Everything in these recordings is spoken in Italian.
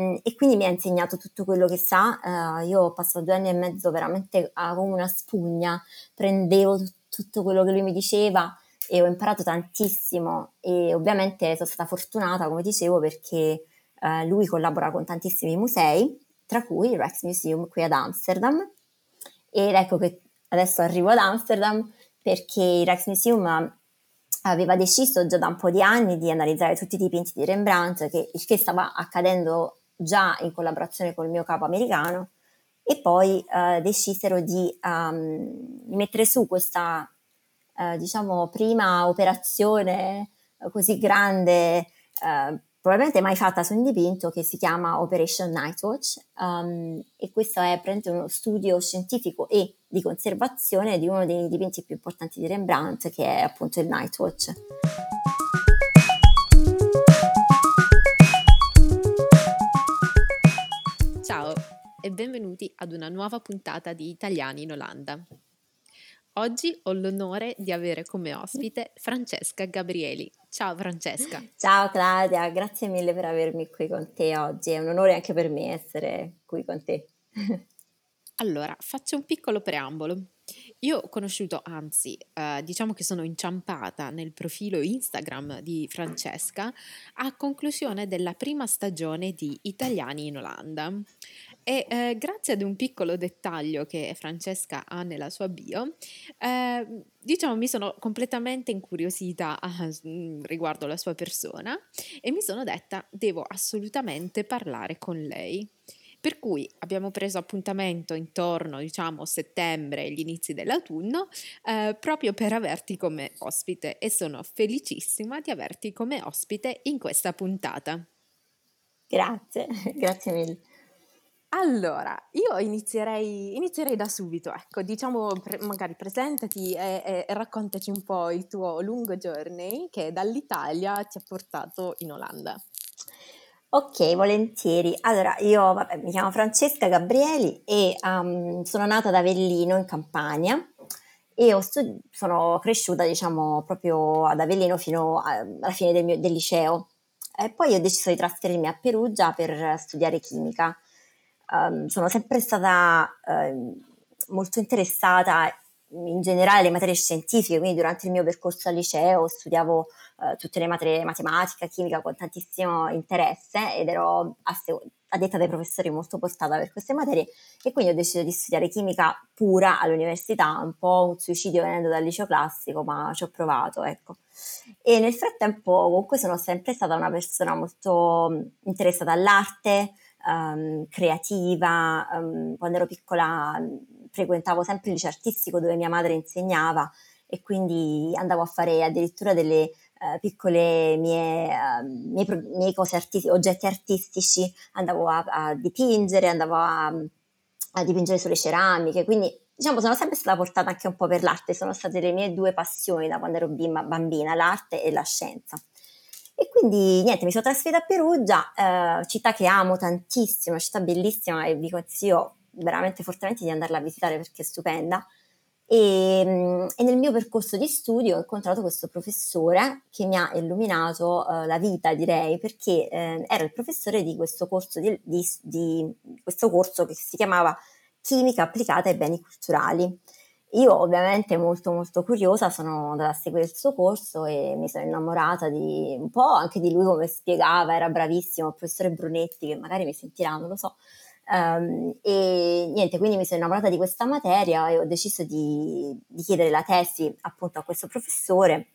mm, e quindi mi ha insegnato tutto quello che sa. Uh, io ho passato due anni e mezzo veramente come una spugna, prendevo t- tutto quello che lui mi diceva e ho imparato tantissimo e ovviamente sono stata fortunata, come dicevo, perché uh, lui collabora con tantissimi musei, tra cui il Rex Museum qui ad Amsterdam. Ed ecco che adesso arrivo ad Amsterdam perché il Rex Museum aveva deciso già da un po' di anni di analizzare tutti i dipinti di Rembrandt, che, il che stava accadendo già in collaborazione con il mio capo americano, e poi uh, decisero di, um, mettere su questa, uh, diciamo, prima operazione così grande uh, probabilmente mai fatta su un dipinto che si chiama Operation Nightwatch um, e questo è uno studio scientifico e di conservazione di uno dei dipinti più importanti di Rembrandt che è appunto il Nightwatch. E benvenuti ad una nuova puntata di Italiani in Olanda. Oggi ho l'onore di avere come ospite Francesca Gabrieli. Ciao Francesca. Ciao Claudia, grazie mille per avermi qui con te oggi. È un onore anche per me essere qui con te. allora, faccio un piccolo preambolo. Io ho conosciuto, anzi, eh, diciamo che sono inciampata nel profilo Instagram di Francesca a conclusione della prima stagione di Italiani in Olanda. E eh, grazie ad un piccolo dettaglio che Francesca ha nella sua bio, eh, diciamo mi sono completamente incuriosita a, mm, riguardo la sua persona e mi sono detta devo assolutamente parlare con lei. Per cui abbiamo preso appuntamento intorno, diciamo, settembre gli inizi dell'autunno, eh, proprio per averti come ospite e sono felicissima di averti come ospite in questa puntata. Grazie, grazie mille. Allora, io inizierei, inizierei da subito, ecco, diciamo pre- magari presentati e, e, raccontaci un po' il tuo lungo journey che dall'Italia ti ha portato in Olanda. Ok, volentieri. Allora, io vabbè, mi chiamo Francesca Gabrieli e um, sono nata ad Avellino in Campania e studi- sono cresciuta, diciamo, proprio ad Avellino fino a- alla fine del, mio, del liceo. E poi ho deciso di trasferirmi a Perugia per studiare chimica um, sono sempre stata uh, molto interessata in generale alle materie scientifiche, quindi durante il mio percorso al liceo studiavo uh, tutte le materie matematica, chimica con tantissimo interesse ed ero a, a detta dai professori molto portata per queste materie e quindi ho deciso di studiare chimica pura all'università, un po' un suicidio venendo dal liceo classico, ma ci ho provato, ecco. E nel frattempo comunque sono sempre stata una persona molto interessata all'arte, um, creativa. Um, quando ero piccola frequentavo sempre il liceo artistico dove mia madre insegnava e quindi andavo a fare addirittura delle uh, piccole mie, uh, mie, mie, cose artistiche, oggetti artistici, andavo a, a dipingere, andavo a, a, dipingere sulle ceramiche, quindi diciamo sono sempre stata portata anche un po' per l'arte, sono state le mie due passioni da quando ero bimba, bambina, l'arte e la scienza. E quindi niente, mi sono trasferita a Perugia, eh, città che amo tantissimo, città bellissima e vi consiglio veramente fortemente di andarla a visitare perché è stupenda. E, mm, e, nel mio percorso di studio ho incontrato questo professore che mi ha illuminato uh, la vita, direi, perché eh, era il professore di questo corso, di, di, di questo corso che si chiamava Chimica applicata ai beni culturali. Io ovviamente molto molto curiosa sono andata a seguire il suo corso e mi sono innamorata di un po' anche di lui come spiegava, era bravissimo, il professore Brunetti che magari mi sentirà, non lo so. Um, e niente, quindi mi sono innamorata di questa materia e ho deciso di, di chiedere la tesi appunto a questo professore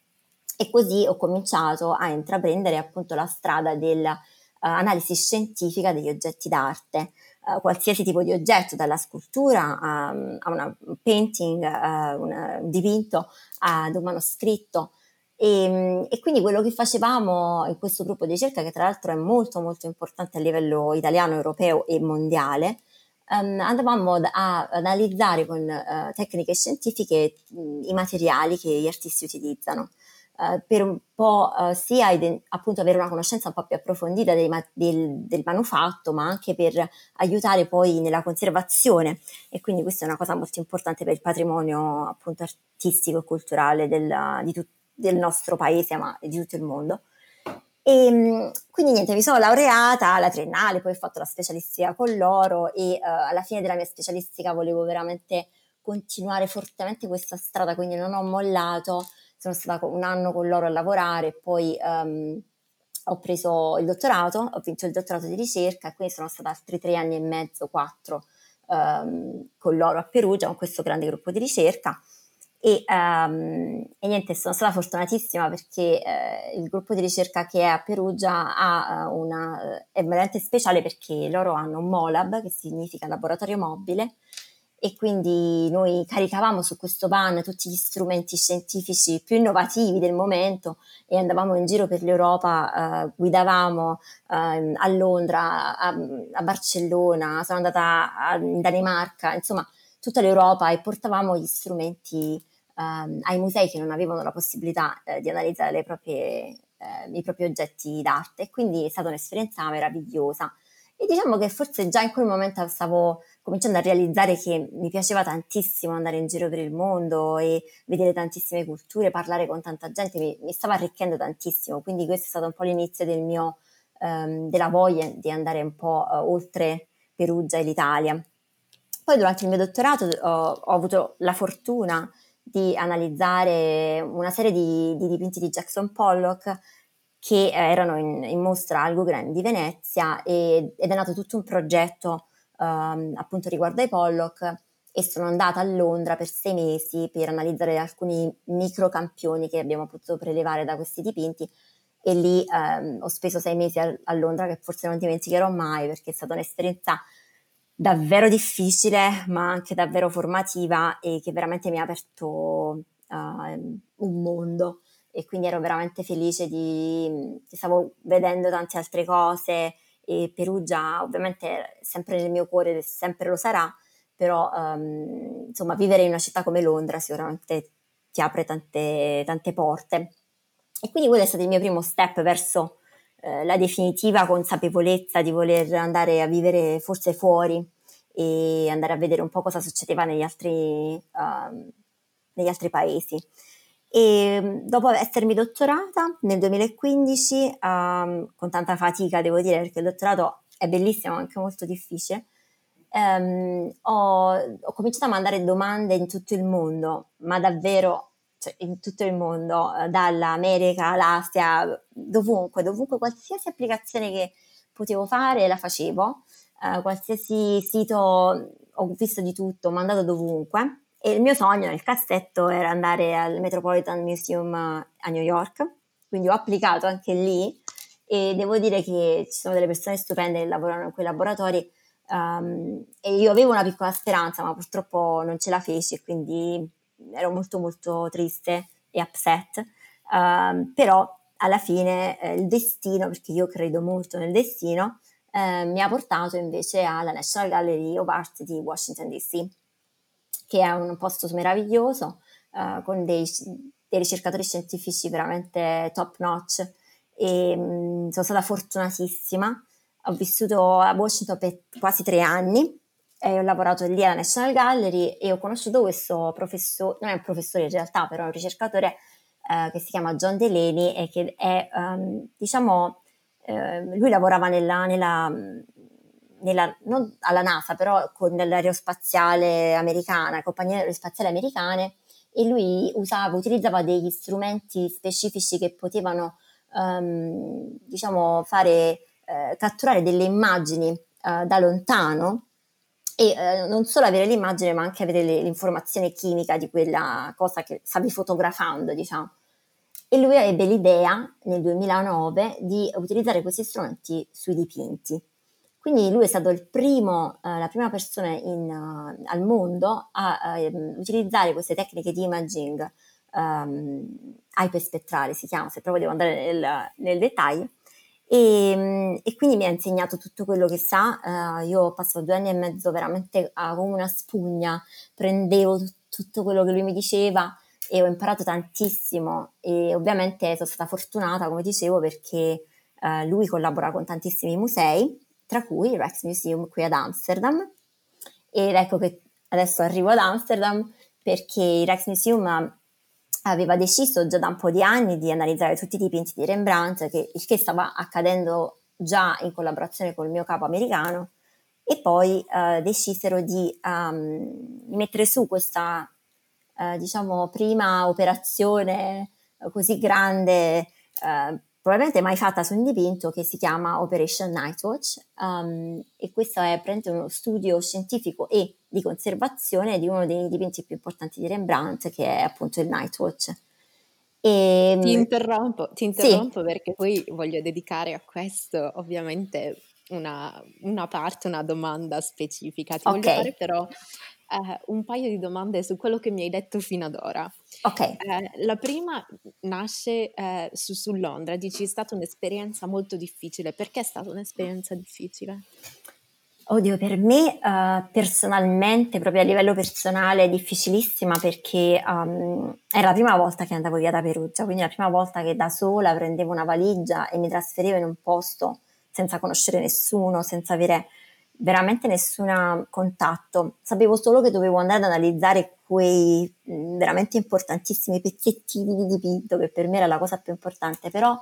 e così ho cominciato a intraprendere appunto la strada dell'analisi scientifica degli oggetti d'arte. Uh, qualsiasi tipo di oggetto, dalla scultura a, a una painting, a una, un dipinto, ad un manoscritto. E, e, quindi quello che facevamo in questo gruppo di ricerca, che tra l'altro è molto molto importante a livello italiano, europeo e mondiale, um, andavamo ad, a analizzare con uh, tecniche scientifiche mh, i materiali che gli artisti utilizzano. Uh, per un po' uh, sia ide- appunto avere una conoscenza un po' più approfondita ma- del, del, manufatto, ma anche per aiutare poi nella conservazione e quindi questa è una cosa molto importante per il patrimonio appunto artistico e culturale del, tut- del nostro paese, ma di tutto il mondo. E mm, quindi niente, mi sono laureata alla triennale, poi ho fatto la specialistica con loro e uh, alla fine della mia specialistica volevo veramente continuare fortemente questa strada, quindi non ho mollato, sono stata un anno con loro a lavorare, poi um, ho preso il dottorato, ho vinto il dottorato di ricerca e quindi sono stata altri tre anni e mezzo, quattro um, con loro a Perugia, con questo grande gruppo di ricerca. E, um, e, niente, sono stata fortunatissima perché eh, il gruppo di ricerca che è a Perugia ha uh, una, è veramente speciale perché loro hanno un MOLAB, che significa laboratorio mobile, e quindi noi caricavamo su questo van tutti gli strumenti scientifici più innovativi del momento e andavamo in giro per l'Europa, eh, guidavamo eh, a Londra, a, a, Barcellona, sono andata a, in Danimarca, insomma tutta l'Europa e portavamo gli strumenti um, ai musei che non avevano la possibilità eh, di analizzare proprie, eh, i propri oggetti d'arte. Quindi è stata un'esperienza meravigliosa. E diciamo che forse già in quel momento stavo cominciando a realizzare che mi piaceva tantissimo andare in giro per il mondo e vedere tantissime culture, parlare con tanta gente, mi, mi stava arricchendo tantissimo. Quindi questo è stato un po' l'inizio del mio, um, della voglia di andare un po' uh, oltre Perugia e l'Italia. Poi durante il mio dottorato ho, ho avuto la fortuna di analizzare una serie di, di dipinti di Jackson Pollock che erano in, in mostra al Guggenheim di Venezia e, ed è nato tutto un progetto um, appunto riguardo ai Pollock e sono andata a Londra per sei mesi per analizzare alcuni microcampioni che abbiamo potuto prelevare da questi dipinti e lì um, ho speso sei mesi a, a Londra che forse non dimenticherò mai perché è stata un'esperienza davvero difficile, ma anche davvero formativa e che veramente mi ha aperto uh, un mondo. E quindi ero veramente felice di, stavo vedendo tante altre cose e Perugia ovviamente è sempre nel mio cuore, sempre lo sarà, però um, insomma vivere in una città come Londra sicuramente ti apre tante, tante porte. E quindi quello è stato il mio primo step verso eh, la definitiva consapevolezza di voler andare a vivere forse fuori e andare a vedere un po' cosa succedeva negli altri, uh, negli altri paesi. E mm, dopo essermi dottorata nel 2015, um, con tanta fatica devo dire, perché il dottorato è bellissimo, ma anche molto difficile, um, ho, ho, cominciato a mandare domande in tutto il mondo, ma davvero cioè in tutto il mondo, eh, dall'America all'Asia, dovunque, dovunque, qualsiasi applicazione che potevo fare la facevo, eh, qualsiasi sito ho visto di tutto, ho mandato dovunque. E il mio sogno nel cassetto era andare al Metropolitan Museum a New York, quindi ho applicato anche lì e devo dire che ci sono delle persone stupende che lavorano in quei laboratori um, e io avevo una piccola speranza ma purtroppo non ce la feci quindi ero molto molto triste e upset, uh, però alla fine eh, il destino, perché io credo molto nel destino, eh, mi ha portato invece alla National Gallery of Art di Washington DC, che è un posto meraviglioso eh, con dei, dei, ricercatori scientifici veramente top notch e mh, mm, sono stata fortunatissima. Ho vissuto a Washington per quasi tre anni e ho lavorato lì alla National Gallery e ho conosciuto questo professore, non è un professore in realtà, però è un ricercatore eh, che si chiama John Delaney e che è, um, diciamo, eh, lui lavorava nella, nella, nella, non alla NASA, però con l'aerospaziale americana, compagnie aerospaziali americane, e lui usava, utilizzava degli strumenti specifici che potevano, um, diciamo, fare, eh, catturare delle immagini eh, da lontano e eh, non solo avere l'immagine ma anche avere le, l'informazione chimica di quella cosa che stavi fotografando, diciamo. E lui ebbe l'idea nel 2009 di utilizzare questi strumenti sui dipinti. Quindi lui è stato primo, eh, la prima persona in, uh, al mondo a uh, utilizzare queste tecniche di imaging um, iperspettrale, si chiama, se proprio devo andare nel, nel dettaglio, e, e, quindi mi ha insegnato tutto quello che sa. Uh, io ho passato due anni e mezzo veramente uh, come una spugna, prendevo t- tutto quello che lui mi diceva e ho imparato tantissimo. E ovviamente sono stata fortunata, come dicevo, perché uh, lui collabora con tantissimi musei, tra cui il Rex Museum qui ad Amsterdam. Ed ecco che adesso arrivo ad Amsterdam perché il Rex Museum aveva deciso già da un po' di anni di analizzare tutti i dipinti di Rembrandt, che, il che stava accadendo già in collaborazione con il mio capo americano, e poi uh, decisero di um, mettere su questa, uh, diciamo, prima operazione così grande, uh, probabilmente mai fatta su un dipinto, che si chiama Operation Nightwatch, um, e questo è praticamente uno studio scientifico e di conservazione di uno dei dipinti più importanti di Rembrandt, che è appunto il Nightwatch. E, ti interrompo, ti interrompo sì. perché poi voglio dedicare a questo ovviamente una, una parte, una domanda specifica. Ti okay. voglio fare però eh, un paio di domande su quello che mi hai detto fino ad ora. Ok. Eh, la prima nasce eh, su, su Londra, dici è stata un'esperienza molto difficile. Perché è stata un'esperienza difficile? Oddio, per me uh, personalmente, proprio a livello personale, è difficilissima perché um, era la prima volta che andavo via da Perugia, quindi la prima volta che da sola prendevo una valigia e mi trasferivo in un posto senza conoscere nessuno, senza avere veramente nessun contatto. Sapevo solo che dovevo andare ad analizzare quei veramente importantissimi pezzettini di dipinto, che per me era la cosa più importante, però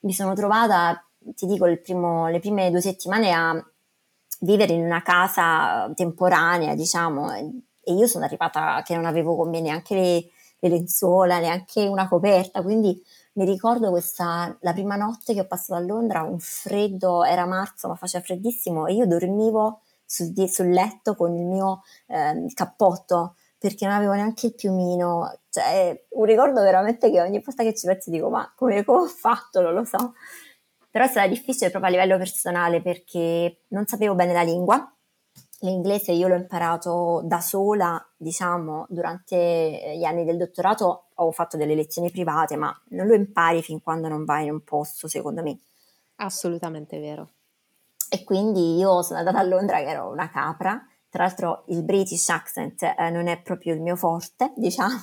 mi sono trovata, ti dico, primo, le prime due settimane a vivere in una casa temporanea, diciamo, e io sono arrivata che non avevo con me neanche le, le lenzuola, neanche una coperta, quindi mi ricordo questa, la prima notte che ho passato a Londra, un freddo, era marzo ma faceva freddissimo e io dormivo sul, sul letto con il mio eh, cappotto perché non avevo neanche il piumino, cioè un ricordo veramente che ogni volta che ci penso dico ma come, come ho fatto, non lo so. Però è stata difficile proprio a livello personale perché non sapevo bene la lingua. L'inglese io l'ho imparato da sola, diciamo, durante gli anni del dottorato ho fatto delle lezioni private, ma non lo impari fin quando non vai in un posto, secondo me. Assolutamente vero. E quindi io sono andata a Londra che ero una capra, tra l'altro il British accent eh, non è proprio il mio forte, diciamo,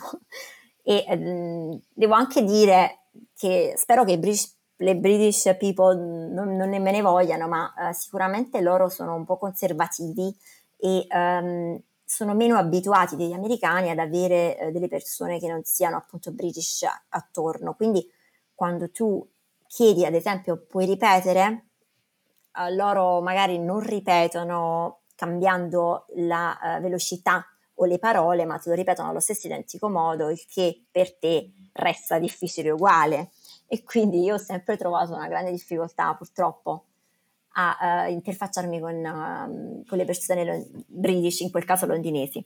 e ehm, devo anche dire che spero che i British le British people non, non me ne vogliano, ma uh, sicuramente loro sono un po' conservativi e um, sono meno abituati degli americani ad avere uh, delle persone che non siano appunto British attorno. Quindi quando tu chiedi, ad esempio, puoi ripetere, uh, loro magari non ripetono cambiando la velocità o le parole, ma te lo ripetono allo stesso identico modo, il che per te resta difficile uguale e quindi io ho sempre trovato una grande difficoltà purtroppo a uh, interfacciarmi con, uh, con, le persone british, in quel caso londinesi.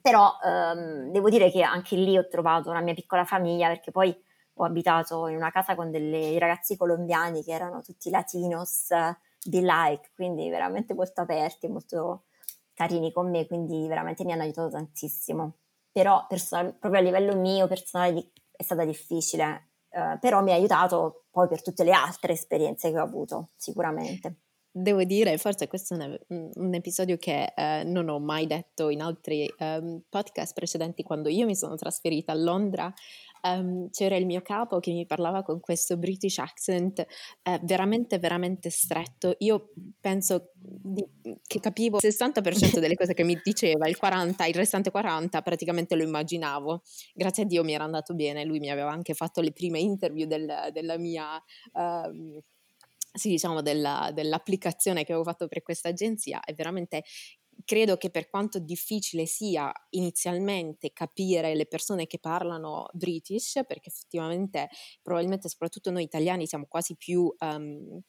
Però um, devo dire che anche lì ho trovato una mia piccola famiglia perché poi ho abitato in una casa con dei ragazzi colombiani che erano tutti latinos, be like, quindi veramente molto aperti, molto carini con me, quindi veramente mi hanno aiutato tantissimo. Però personal- proprio a livello mio personale di- è stata difficile eh, però mi ha aiutato poi per tutte le altre esperienze che ho avuto, sicuramente. Devo dire, forse questo è un, un episodio che eh, non ho mai detto in altri um, podcast precedenti quando io mi sono trasferita a Londra um, c'era il mio capo che mi parlava con questo British accent eh, veramente, veramente stretto. Io penso di, che capivo il 60% delle cose che mi diceva, il 40%, il restante 40% praticamente lo immaginavo. Grazie a Dio mi era andato bene, lui mi aveva anche fatto le prime interview del, della mia... Uh, sì, diciamo della, dell'applicazione che avevo fatto per questa agenzia è veramente credo che per quanto difficile sia inizialmente capire le persone che parlano British, perché effettivamente probabilmente soprattutto noi italiani siamo quasi più um,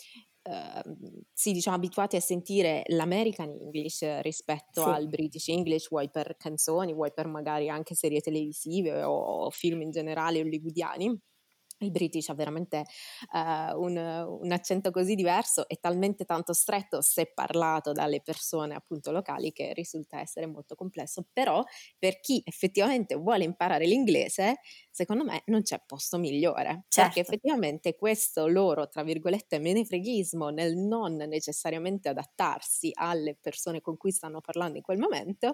Uh, sì, diciamo abituati a sentire l'American English rispetto sì. al British English, vuoi per canzoni, vuoi per magari anche serie televisive o film in generale hollywoodiani il British ha veramente uh, un, un, accento così diverso e talmente tanto stretto se parlato dalle persone appunto locali che risulta essere molto complesso, però per chi effettivamente vuole imparare l'inglese, secondo me non c'è posto migliore, certo. perché effettivamente questo loro, tra virgolette, menefreghismo nel non necessariamente adattarsi alle persone con cui stanno parlando in quel momento,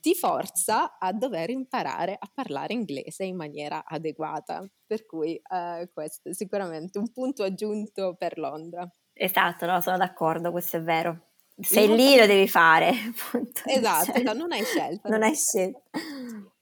ti forza a dover imparare a parlare inglese in maniera adeguata. Per cui eh, questo è sicuramente un punto aggiunto per Londra. Esatto, no, sono d'accordo, questo è vero. Sei lì lo devi fare. Appunto. Esatto, cioè, non hai scelta. Non hai scelta.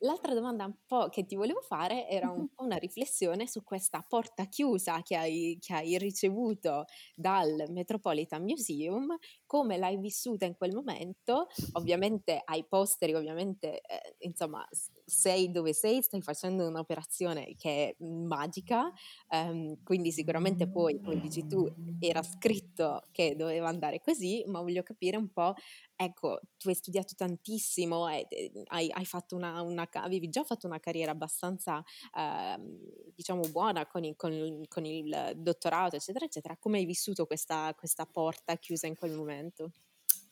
L'altra domanda un po' che ti volevo fare era un po' una riflessione su questa porta chiusa che hai, che hai ricevuto dal Metropolitan Museum, come l'hai vissuta in quel momento? Ovviamente hai posteri, ovviamente, eh, insomma, sei dove sei, stai facendo un'operazione che è magica, ehm, quindi sicuramente poi, come dici tu, era scritto che doveva andare così, ma voglio capire un po', ecco, tu hai studiato tantissimo, hai, hai, hai fatto una, una, avevi già fatto una carriera abbastanza, ehm, diciamo, buona con il, con, con il, dottorato, eccetera, eccetera. Come hai vissuto questa, questa porta chiusa in quel momento?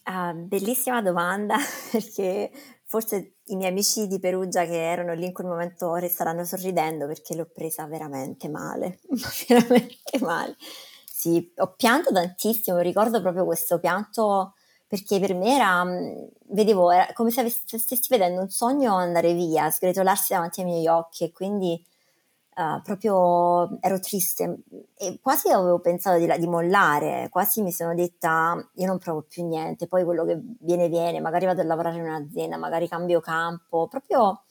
Uh, bellissima domanda perché forse i miei amici di Perugia che erano lì in quel momento resteranno sorridendo perché l'ho presa veramente male, veramente male. Sì, ho pianto tantissimo, ricordo proprio questo pianto perché per me era, vedevo, era come se stessi vedendo un sogno andare via, sgretolarsi davanti ai miei occhi e quindi uh, proprio ero triste. E quasi avevo pensato di, di, mollare, quasi mi sono detta io non provo più niente, poi quello che viene viene, magari vado a lavorare in un'azienda, magari cambio campo, proprio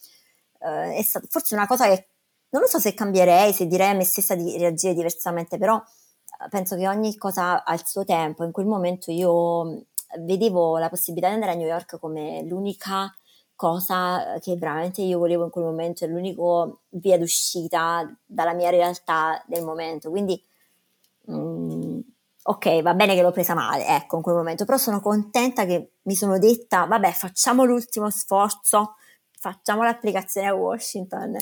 uh, è stata forse una cosa che non lo so se cambierei, se direi a me stessa di reagire diversamente, però uh, penso che ogni cosa ha il suo tempo, in quel momento io vedevo la possibilità di andare a New York come l'unica cosa che veramente io volevo in quel momento, è l'unico via d'uscita dalla mia realtà del momento. Quindi, mm, ok, va bene che l'ho presa male, ecco, in quel momento, però sono contenta che mi sono detta, vabbè, facciamo l'ultimo sforzo, facciamo l'applicazione a Washington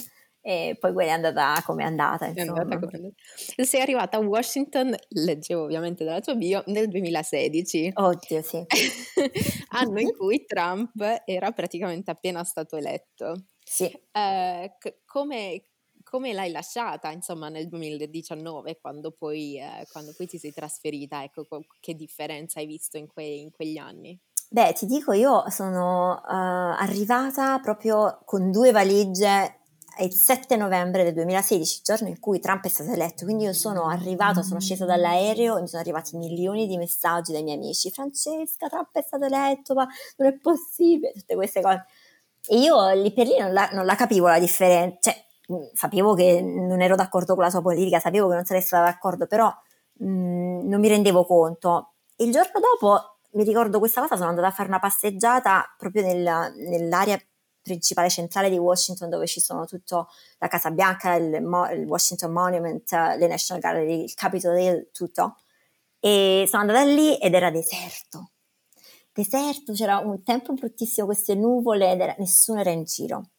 e poi quella è andata come è andata. Insomma. È andata come... Sei arrivata a Washington, leggevo ovviamente dalla tua bio, nel 2016. Oddio, sì. Anno in cui Trump era praticamente appena stato eletto. Sì. Eh, come, come l'hai lasciata, insomma, nel 2019, quando poi, eh, quando poi ti sei trasferita? Ecco, che differenza hai visto in, que- in quegli anni? Beh, ti dico, io sono uh, arrivata proprio con due valigie è il 7 novembre del 2016, il giorno in cui Trump è stato eletto, quindi io sono arrivata, sono scesa dall'aereo e mi sono arrivati milioni di messaggi dai miei amici, Francesca, Trump è stato eletto, ma non è possibile, tutte queste cose. E io lì per lì non la, non la capivo la differenza, cioè sapevo che non ero d'accordo con la sua politica, sapevo che non sarei stata d'accordo, però mh, non mi rendevo conto. Il giorno dopo, mi ricordo questa cosa, sono andata a fare una passeggiata proprio nel, nell'area principale centrale di Washington dove ci sono tutto la Casa Bianca, il, Mo- il Washington Monument, le National Gallery, il Capitol Hill, tutto. E sono andata lì ed era deserto. Deserto, c'era un tempo bruttissimo, queste nuvole ed era, nessuno era in giro.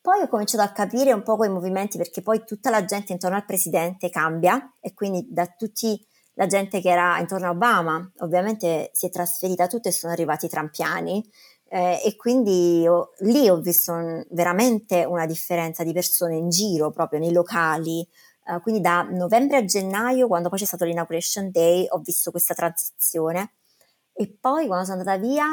Poi ho cominciato a capire un po' quei movimenti perché poi tutta la gente intorno al presidente cambia e quindi da tutti la gente che era intorno a Obama ovviamente si è trasferita tutta e sono arrivati i trampiani eh, e quindi ho, lì ho visto un, veramente una differenza di persone in giro, proprio nei locali. Eh, quindi da novembre a gennaio, quando poi c'è stato l'inauguration day, ho visto questa transizione. E poi quando sono andata via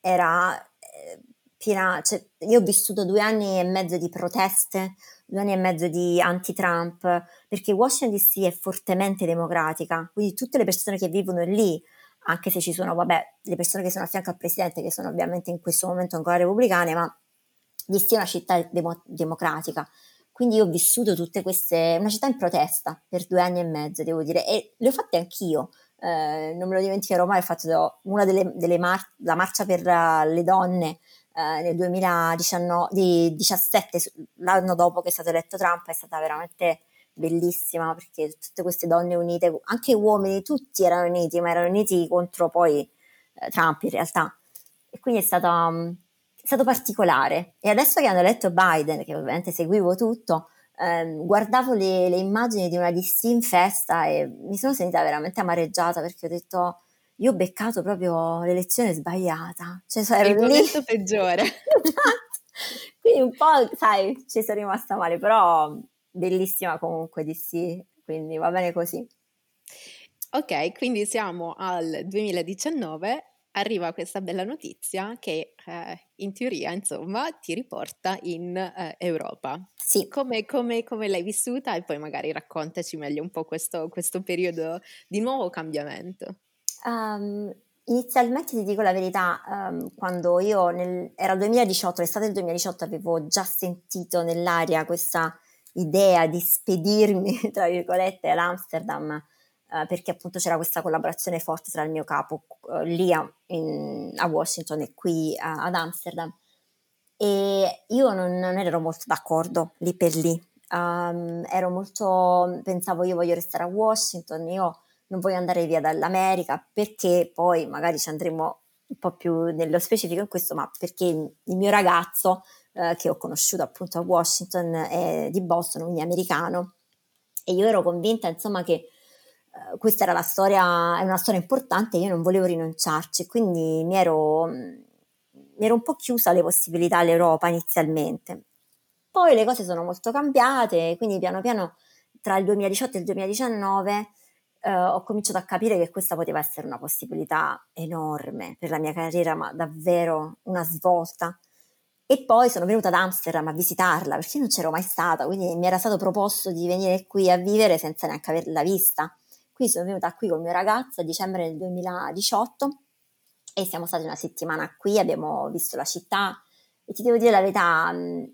era eh, piena, cioè, io ho vissuto due anni e mezzo di proteste, due anni e mezzo di anti-Trump, perché Washington DC è fortemente democratica, quindi tutte le persone che vivono lì anche se ci sono, vabbè, le persone che sono a fianco al presidente, che sono ovviamente in questo momento ancora repubblicane, ma DC è una città demo- democratica. Quindi ho vissuto tutte queste, una città in protesta per due anni e mezzo, devo dire, e le ho fatte anch'io. Eh, non me lo dimenticherò mai, ho fatto una delle, delle mar- la marcia per uh, le donne eh, nel 2017, l'anno dopo che è stato eletto Trump, è stata veramente bellissima perché tutte queste donne unite, anche uomini, tutti erano uniti, ma erano uniti contro poi eh, Trump in realtà. E quindi è stato, um, è stato, particolare. E adesso che hanno eletto Biden, che ovviamente seguivo tutto, ehm, guardavo le, le, immagini di una DC in festa e mi sono sentita veramente amareggiata perché ho detto io ho beccato proprio l'elezione sbagliata. Cioè, ero il lì... peggiore. Quindi un po', sai, ci sono rimasta male, però bellissima comunque DC, quindi va bene così. Ok, quindi siamo al 2019, arriva questa bella notizia che eh, in teoria, insomma, ti riporta in eh, Europa. Sì. Come, come, come, l'hai vissuta e poi magari raccontaci meglio un po' questo, questo periodo di nuovo cambiamento. Um, inizialmente ti dico la verità, um, quando io nel, era il 2018, l'estate del 2018 avevo già sentito nell'aria questa idea di spedirmi, tra virgolette, ad Amsterdam uh, perché appunto c'era questa collaborazione forte tra il mio capo uh, lì a, in, a, Washington e qui uh, ad Amsterdam e io non, non, ero molto d'accordo lì per lì. Um, ero molto, pensavo io voglio restare a Washington, io non voglio andare via dall'America perché poi magari ci andremo un po' più nello specifico in questo, ma perché il mio ragazzo eh, che ho conosciuto appunto a Washington è di Boston, quindi americano, e io ero convinta insomma che eh, questa era la storia, è una storia importante, io non volevo rinunciarci, quindi mi ero, mi ero un po' chiusa alle possibilità all'Europa inizialmente. Poi le cose sono molto cambiate, quindi piano piano tra il 2018 e il 2019 eh, ho cominciato a capire che questa poteva essere una possibilità enorme per la mia carriera, ma davvero una svolta. E poi sono venuta ad Amsterdam a visitarla perché non c'ero mai stata, quindi mi era stato proposto di venire qui a vivere senza neanche averla vista. Quindi sono venuta qui con il mio ragazzo a dicembre del 2018 e siamo stati una settimana qui, abbiamo visto la città e ti devo dire la verità, me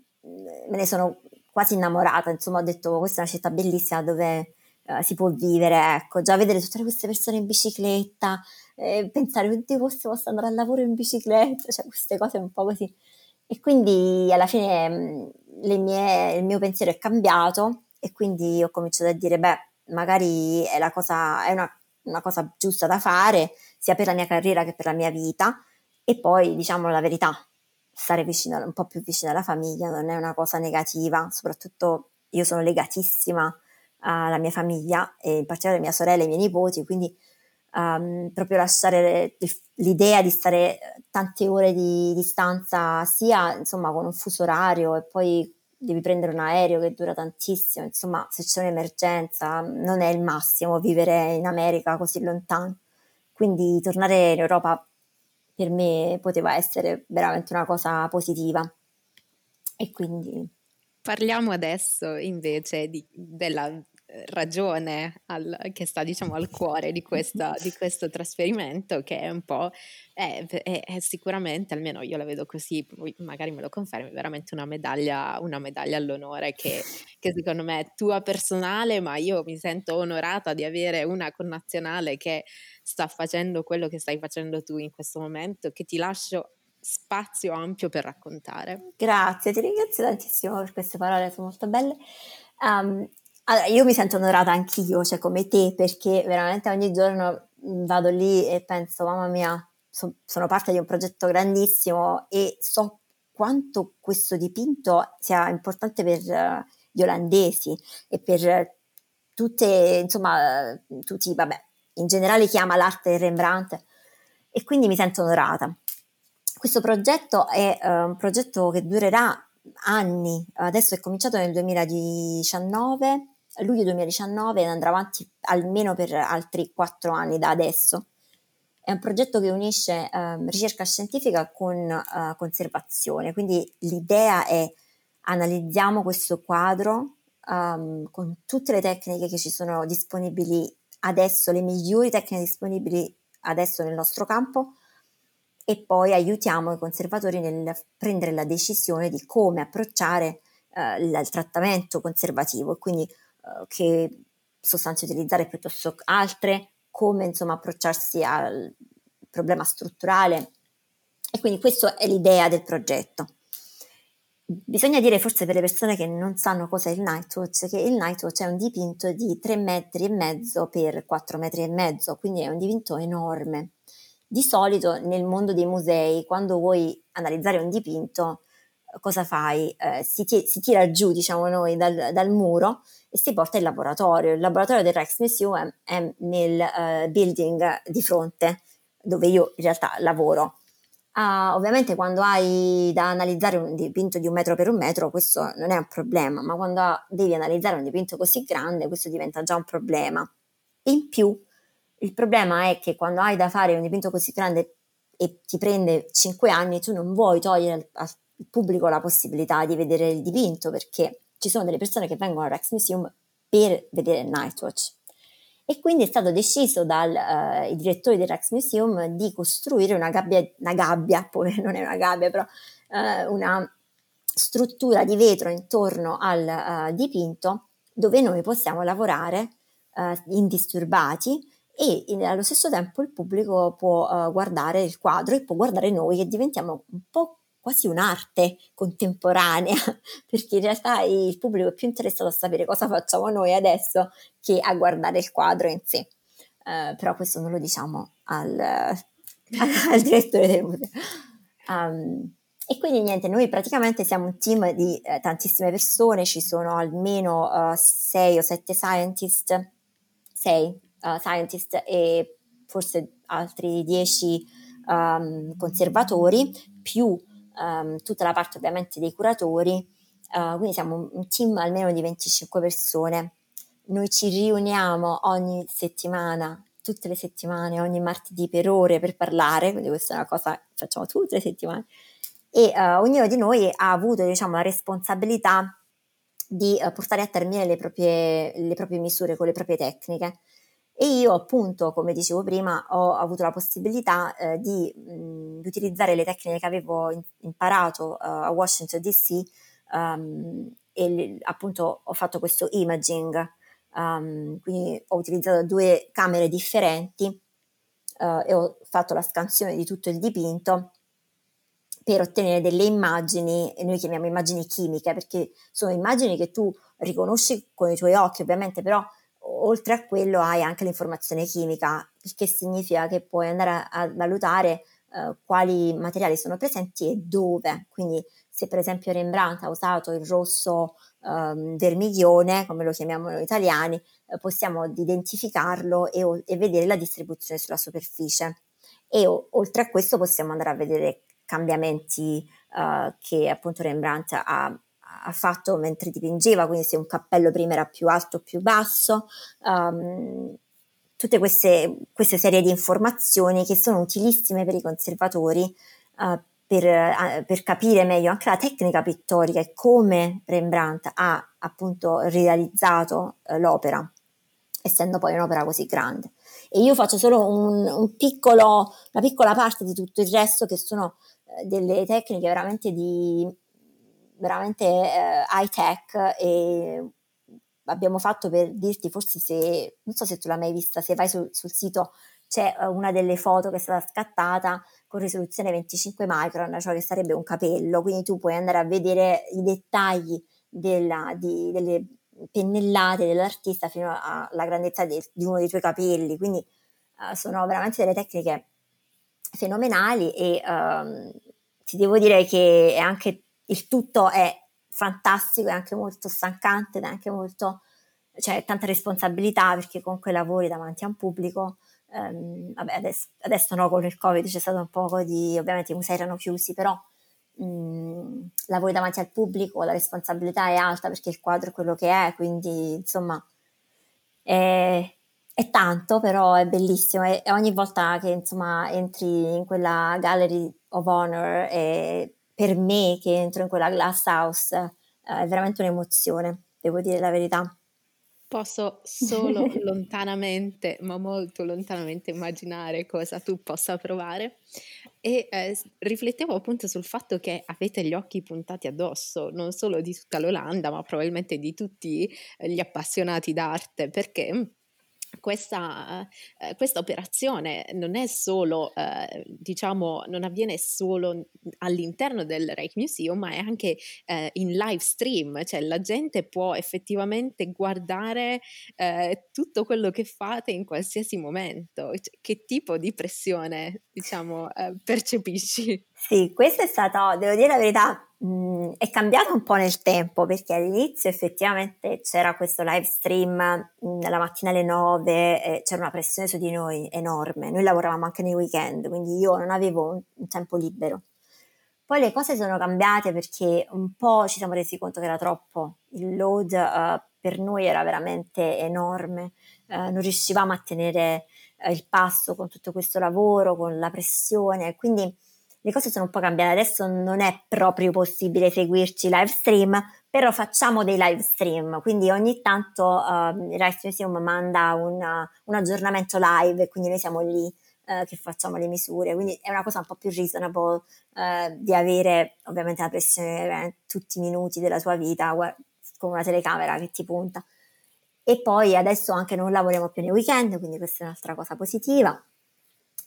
ne sono quasi innamorata, insomma ho detto questa è una città bellissima dove uh, si può vivere, ecco, già vedere tutte queste persone in bicicletta, eh, pensare, oddio, forse posso andare al lavoro in bicicletta, cioè queste cose un po' così. E quindi alla fine mie, il mio pensiero è cambiato e quindi ho cominciato a dire, beh, magari è, cosa, è una, una cosa giusta da fare, sia per la mia carriera che per la mia vita. E poi, diciamo la verità, stare vicino, un po' più vicino alla famiglia non è una cosa negativa, soprattutto io sono legatissima alla mia famiglia e in particolare mia sorella e i miei nipoti, quindi um, proprio lasciare l'idea di stare tante ore di distanza sia insomma con un fuso orario e poi devi prendere un aereo che dura tantissimo, insomma se c'è un'emergenza non è il massimo vivere in America così lontano, quindi tornare in Europa per me poteva essere veramente una cosa positiva. E quindi Parliamo adesso invece di, della ragione al, che sta diciamo al cuore di, questa, di, questo trasferimento che è un po' è, è, è, sicuramente almeno io la vedo così magari me lo confermi veramente una medaglia, una medaglia all'onore che, che secondo me è tua personale ma io mi sento onorata di avere una connazionale che sta facendo quello che stai facendo tu in questo momento che ti lascio spazio ampio per raccontare. Grazie, ti ringrazio tantissimo per queste parole, sono molto belle. Um, allora, io mi sento onorata anch'io, cioè come te, perché veramente ogni giorno vado lì e penso, mamma mia, so, sono parte di un progetto grandissimo e so quanto questo dipinto sia importante per uh, gli olandesi e per tutte, insomma, tutti, vabbè, in generale chiama l'arte Rembrandt e quindi mi sento onorata. Questo progetto è uh, un progetto che durerà anni, adesso è cominciato nel 2019 luglio 2019 e andrà avanti almeno per altri quattro anni da adesso. È un progetto che unisce eh, ricerca scientifica con eh, conservazione, quindi l'idea è analizziamo questo quadro um, con tutte le tecniche che ci sono disponibili adesso, le migliori tecniche disponibili adesso nel nostro campo e poi aiutiamo i conservatori nel prendere la decisione di come approcciare uh, il trattamento conservativo. Quindi uh, che sostanze utilizzare piuttosto che altre, come insomma approcciarsi al problema strutturale. E quindi questa è l'idea del progetto. Bisogna dire forse per le persone che non sanno cosa è il Nightwatch che il Nightwatch è un dipinto di 3 metri e mezzo per 4 metri e mezzo, quindi è un dipinto enorme. Di solito nel mondo dei musei, quando vuoi analizzare un dipinto, cosa fai? Eh, si, ti- si, tira giù, diciamo noi, dal, dal, muro e si porta in laboratorio. Il laboratorio del Rex Museum è nel uh, building di fronte, dove io in realtà lavoro. Uh, ovviamente quando hai da analizzare un dipinto di un metro per un metro questo non è un problema, ma quando devi analizzare un dipinto così grande questo diventa già un problema. In più, il problema è che quando hai da fare un dipinto così grande e ti prende 5 anni, tu non vuoi togliere al, pubblico la possibilità di vedere il dipinto perché ci sono delle persone che vengono al Rex Museum per vedere Nightwatch. e quindi è stato deciso dai uh, direttori del Rex Museum di costruire una gabbia, una gabbia, poi non è una gabbia, però uh, una struttura di vetro intorno al uh, dipinto dove noi possiamo lavorare indisturbati e in, allo stesso tempo il pubblico può guardare il quadro e può guardare noi che diventiamo un po' quasi un'arte contemporanea, perché in realtà il pubblico è più interessato a sapere cosa facciamo noi adesso che a guardare il quadro in sé. Uh, però questo non lo diciamo al, al direttore del museo. Um, e quindi niente, noi praticamente siamo un team di eh, tantissime persone, ci sono almeno uh, sei o sette scientist, sei uh, scientist e forse altri dieci um, conservatori, più um, tutta la parte ovviamente dei curatori, uh, quindi siamo un team almeno di 25 persone. Noi ci riuniamo ogni settimana, tutte le settimane, ogni martedì per ore per parlare, quindi questa è una cosa che facciamo tutte le settimane. E uh, ognuno di noi ha avuto diciamo, la responsabilità di uh, portare a termine le proprie, le proprie misure con le proprie tecniche. E io appunto, come dicevo prima, ho avuto la possibilità eh, di, mh, di, utilizzare le tecniche che avevo in, imparato uh, a Washington DC um, e appunto ho fatto questo imaging, um, quindi ho utilizzato due camere differenti uh, e ho fatto la scansione di tutto il dipinto per ottenere delle immagini, noi chiamiamo immagini chimiche, perché sono immagini che tu riconosci con i tuoi occhi ovviamente, però oltre a quello hai anche l'informazione chimica, il che significa che puoi andare a, a valutare uh, quali materiali sono presenti e dove. Quindi se per esempio Rembrandt ha usato il rosso um, vermiglione, come lo chiamiamo noi italiani, uh, possiamo identificarlo e, e, vedere la distribuzione sulla superficie. E o, oltre a questo possiamo andare a vedere cambiamenti uh, che appunto Rembrandt ha ha fatto mentre dipingeva, quindi se un cappello prima era più alto o più basso, um, tutte queste, queste, serie di informazioni che sono utilissime per i conservatori uh, per, uh, per, capire meglio anche la tecnica pittorica e come Rembrandt ha appunto realizzato uh, l'opera, essendo poi un'opera così grande. E io faccio solo un, un piccolo, una piccola parte di tutto il resto che sono delle tecniche veramente di veramente eh, high tech e abbiamo fatto per dirti forse se, non so se tu l'hai mai vista, se vai sul, sul sito c'è eh, una delle foto che è stata scattata con risoluzione 25 micron, cioè che sarebbe un capello, quindi tu puoi andare a vedere i dettagli della, di, delle pennellate dell'artista fino alla grandezza di, di uno dei tuoi capelli, quindi uh, sono veramente delle tecniche fenomenali e um, ti devo dire che è anche il tutto è fantastico, è anche molto stancante ed è anche molto, cioè tanta responsabilità perché comunque lavori davanti a un pubblico. Um, vabbè, adesso, adesso, no, con il Covid c'è stato un po' di, ovviamente i musei erano chiusi, però um, lavori davanti al pubblico, la responsabilità è alta perché il quadro è quello che è, quindi insomma è, è tanto, però è bellissimo e, e ogni volta che insomma entri in quella gallery of honor e per me che entro in quella glass house eh, è veramente un'emozione, devo dire la verità. Posso solo lontanamente, ma molto lontanamente immaginare cosa tu possa provare. E eh, riflettevo appunto sul fatto che avete gli occhi puntati addosso, non solo di tutta l'Olanda, ma probabilmente di tutti gli appassionati d'arte, perché questa, eh, questa, operazione non è solo, eh, diciamo, non avviene solo all'interno del Reich Museum, ma è anche eh, in live stream, cioè la gente può effettivamente guardare eh, tutto quello che fate in qualsiasi momento. Cioè, che tipo di pressione, diciamo, eh, percepisci? Sì, questo è stato, devo dire la verità, mh, è cambiato un po' nel tempo perché all'inizio effettivamente c'era questo live stream mh, la mattina alle 9, e c'era una pressione su di noi enorme. Noi lavoravamo anche nei weekend, quindi io non avevo un, un tempo libero. Poi le cose sono cambiate perché un po' ci siamo resi conto che era troppo, il load uh, per noi era veramente enorme, uh, non riuscivamo a tenere uh, il passo con tutto questo lavoro, con la pressione, quindi le cose sono un po' cambiate, adesso non è proprio possibile seguirci live stream, però facciamo dei live stream, quindi ogni tanto uh, il Rice Museum manda un, un aggiornamento live e quindi noi siamo lì uh, che facciamo le misure, quindi è una cosa un po' più reasonable uh, di avere ovviamente la pressione eh, tutti i minuti della tua vita con una telecamera che ti punta. E poi adesso anche non lavoriamo più nei weekend, quindi questa è un'altra cosa positiva.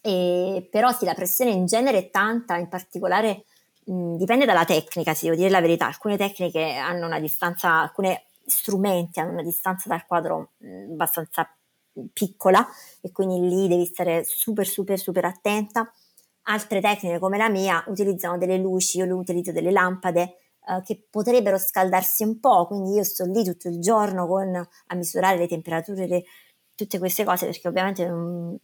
E, però sì, la pressione in genere è tanta, in particolare mh, dipende dalla tecnica, se devo dire la verità. Alcune tecniche hanno una distanza, alcuni strumenti hanno una distanza dal quadro mh, abbastanza piccola e quindi lì devi stare super super super attenta. Altre tecniche come la mia utilizzano delle luci, io utilizzo delle lampade eh, che potrebbero scaldarsi un po', quindi io sto lì tutto il giorno con, a misurare le temperature, le, tutte queste cose perché ovviamente non,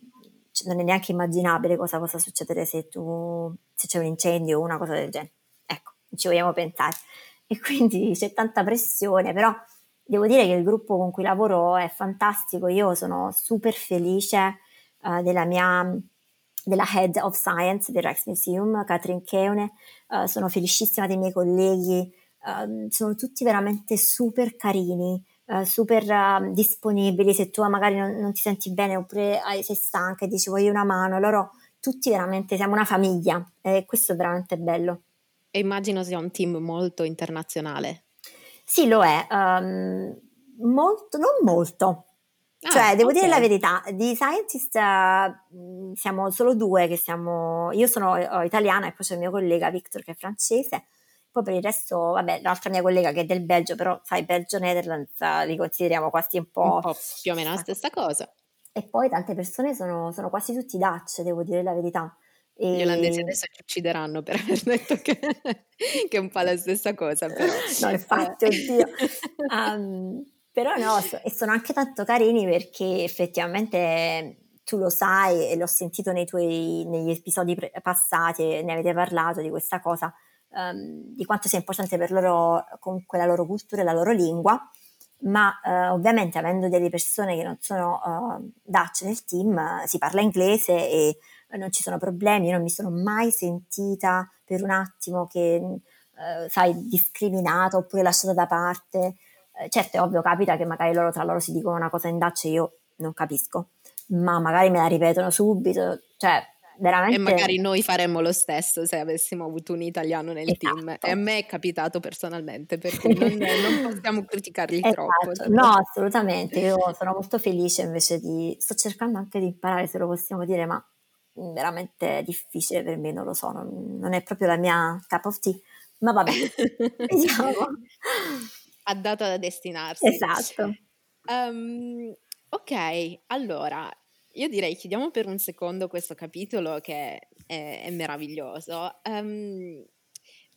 cioè, non è neanche immaginabile cosa possa succedere se, tu, se c'è un incendio o una cosa del genere. Ecco, ci vogliamo pensare. E quindi c'è tanta pressione, però devo dire che il gruppo con cui lavoro è fantastico. Io sono super felice uh, della mia della Head of Science del Rex Museum, Catherine Keune, uh, sono felicissima dei miei colleghi, uh, sono tutti veramente super carini, uh, super uh, disponibili, se tu magari non, non, ti senti bene oppure sei stanca e dici voglio una mano, loro tutti veramente siamo una famiglia e questo è veramente bello. E immagino sia un team molto internazionale. Sì, lo è, um, molto, non molto, ah, cioè, devo okay. dire la verità, di scientist uh, siamo solo due che siamo, io sono uh, italiana e poi c'è il mio collega Victor che è francese, poi per il resto, vabbè, l'altra mia collega che è del Belgio, però sai, Belgio Netherlands li consideriamo quasi un po'... Un po' più o meno la stessa cosa. E poi tante persone sono, sono quasi tutti Dutch, devo dire la verità. E... Gli olandesi adesso ci uccideranno per aver detto che, che, è un po' la stessa cosa, però... No, infatti, oddio. Um, però no, so, e sono anche tanto carini perché effettivamente tu lo sai e l'ho sentito nei tuoi, negli episodi pre- passati, ne avete parlato di questa cosa, um, di quanto sia importante per loro comunque la loro cultura e la loro lingua, ma uh, ovviamente avendo delle persone che non sono uh, Dutch nel team, si parla inglese e non ci sono problemi, io non mi sono mai sentita per un attimo che, sai, discriminata oppure lasciata da parte. certo è ovvio, capita che magari loro tra loro si dicono una cosa in Dutch e io non capisco, ma magari me la ripetono subito, cioè veramente... E magari noi faremmo lo stesso se avessimo avuto un italiano nel esatto. team. E a me è capitato personalmente, perché non, non possiamo criticarli esatto. troppo. Cioè. No, assolutamente. Io sono molto felice invece di... Sto cercando anche di imparare, se lo possiamo dire, ma veramente difficile per me, non lo so, non, non è proprio la mia cup of tea, ma vabbè, diciamo. Addata da destinarsi. Esatto. Um, ok, allora, io direi chiudiamo per un secondo questo capitolo che è, è meraviglioso. Um,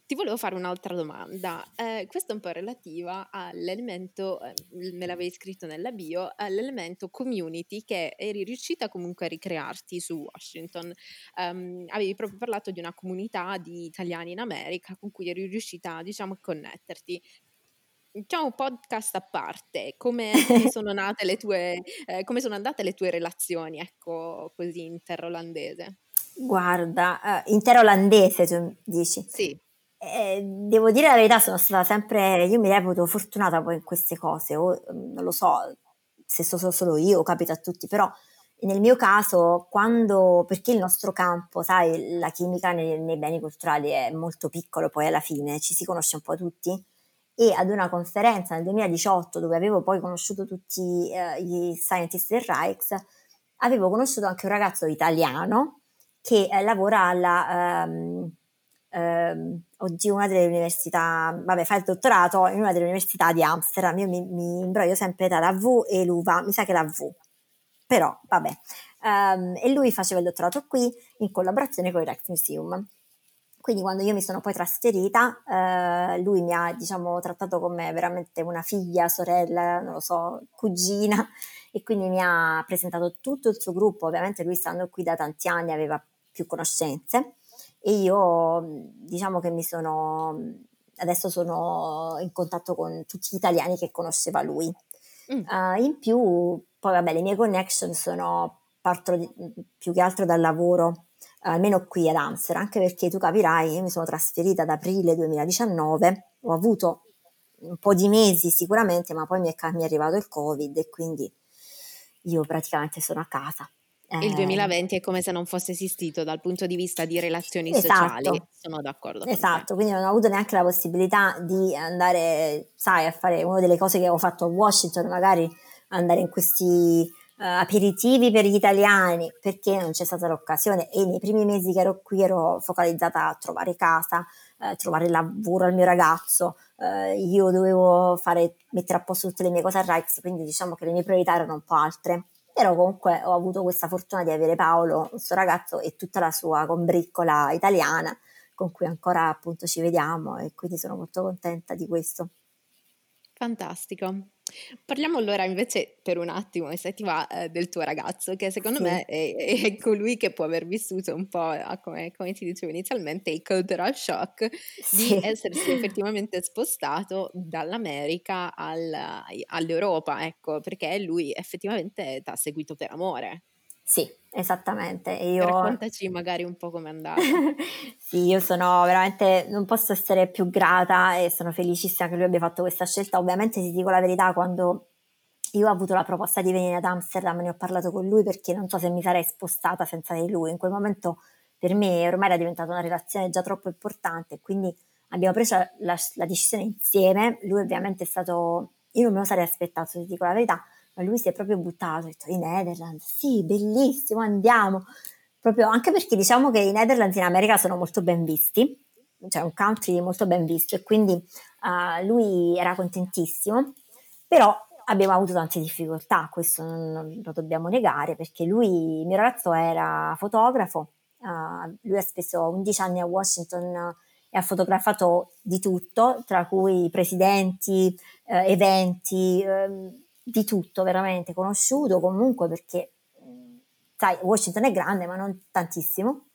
ti volevo fare un'altra domanda, eh, questa è un po' relativa all'elemento, eh, me l'avevi scritto nella bio, all'elemento community che eri riuscita comunque a ricrearti su Washington. Um, avevi proprio parlato di una comunità di italiani in America con cui eri riuscita, diciamo, a connetterti diciamo podcast a parte, come, sono nate le tue, eh, come sono andate le tue relazioni, ecco, così inter-olandese? Guarda, uh, inter-olandese tu dici? Sì. Eh, devo dire la verità, sono stata sempre, io mi reputo fortunata poi in queste cose, o mm, non lo so se so solo io capita a tutti, però nel mio caso, quando, perché il nostro campo, sai, la chimica nei, nei beni culturali è molto piccolo, poi alla fine ci si conosce un po' tutti, e ad una conferenza nel 2018 dove avevo poi conosciuto tutti eh, i scientist del Rijks, avevo conosciuto anche un ragazzo italiano che eh, lavora alla, um, um, oggi una delle università, vabbè fa il dottorato in una delle università di Amsterdam, io mi, mi imbroglio sempre tra la V e l'UVA, mi sa che la V, però vabbè, um, e lui faceva il dottorato qui in collaborazione con il Rex Museum. Quindi quando io mi sono poi trasferita, eh, lui mi ha diciamo, trattato come veramente una figlia, sorella, non lo so, cugina e quindi mi ha presentato tutto il suo gruppo. Ovviamente lui stando qui da tanti anni aveva più conoscenze e io diciamo che mi sono, adesso sono in contatto con tutti gli italiani che conosceva lui. Mm. Uh, in più, poi vabbè, le mie connection sono, partono più che altro dal lavoro almeno qui ad Amsterdam, anche perché tu capirai, io mi sono trasferita ad aprile 2019, ho avuto un po' di mesi sicuramente, ma poi mi è, mi è arrivato il Covid e quindi io praticamente sono a casa. Il 2020 eh. è come se non fosse esistito dal punto di vista di relazioni esatto. sociali, sono d'accordo. Esatto, quindi non ho avuto neanche la possibilità di andare, sai, a fare una delle cose che ho fatto a Washington, magari andare in questi aperitivi per gli italiani, perché non c'è stata l'occasione. E nei primi mesi che ero qui ero focalizzata a trovare casa, uh, trovare lavoro al mio ragazzo, uh, io dovevo fare, mettere a posto tutte le mie cose a Rex, quindi diciamo che le mie priorità erano un po' altre. Però comunque ho avuto questa fortuna di avere Paolo, questo ragazzo e tutta la sua combriccola italiana con cui ancora appunto ci vediamo e quindi sono molto contenta di questo. Fantastico. Parliamo allora invece per un attimo, se ti va, eh, del tuo ragazzo, che secondo sì. me è, è, colui che può aver vissuto un po', come, come ti dicevo inizialmente, il cultural shock sì. di essersi effettivamente spostato dall'America al, all'Europa, ecco, perché lui effettivamente ti ha seguito per amore. Sì, esattamente. Io... Raccontaci magari un po' com'è andata. sì, io sono veramente, non posso essere più grata e sono felicissima che lui abbia fatto questa scelta. Ovviamente ti dico la verità, quando io ho avuto la proposta di venire ad Amsterdam, ne ho parlato con lui perché non so se mi sarei spostata senza di lui. In quel momento per me ormai era diventata una relazione già troppo importante, quindi abbiamo preso la, la decisione insieme. Lui ovviamente è stato, io non me lo sarei aspettato, ti dico la verità, ma lui si è proprio buttato, ha detto i Netherlands, sì, bellissimo, andiamo. Proprio anche perché diciamo che i Netherlands in America sono molto ben visti, cioè un country molto ben visto e quindi uh, lui era contentissimo, però abbiamo avuto tante difficoltà, questo non, non lo dobbiamo negare perché lui, il mio ragazzo era fotografo, uh, lui ha speso 11 anni a Washington e ha fotografato di tutto, tra cui presidenti, eh, eventi, eh, di tutto veramente conosciuto comunque perché sai Washington è grande ma non tantissimo.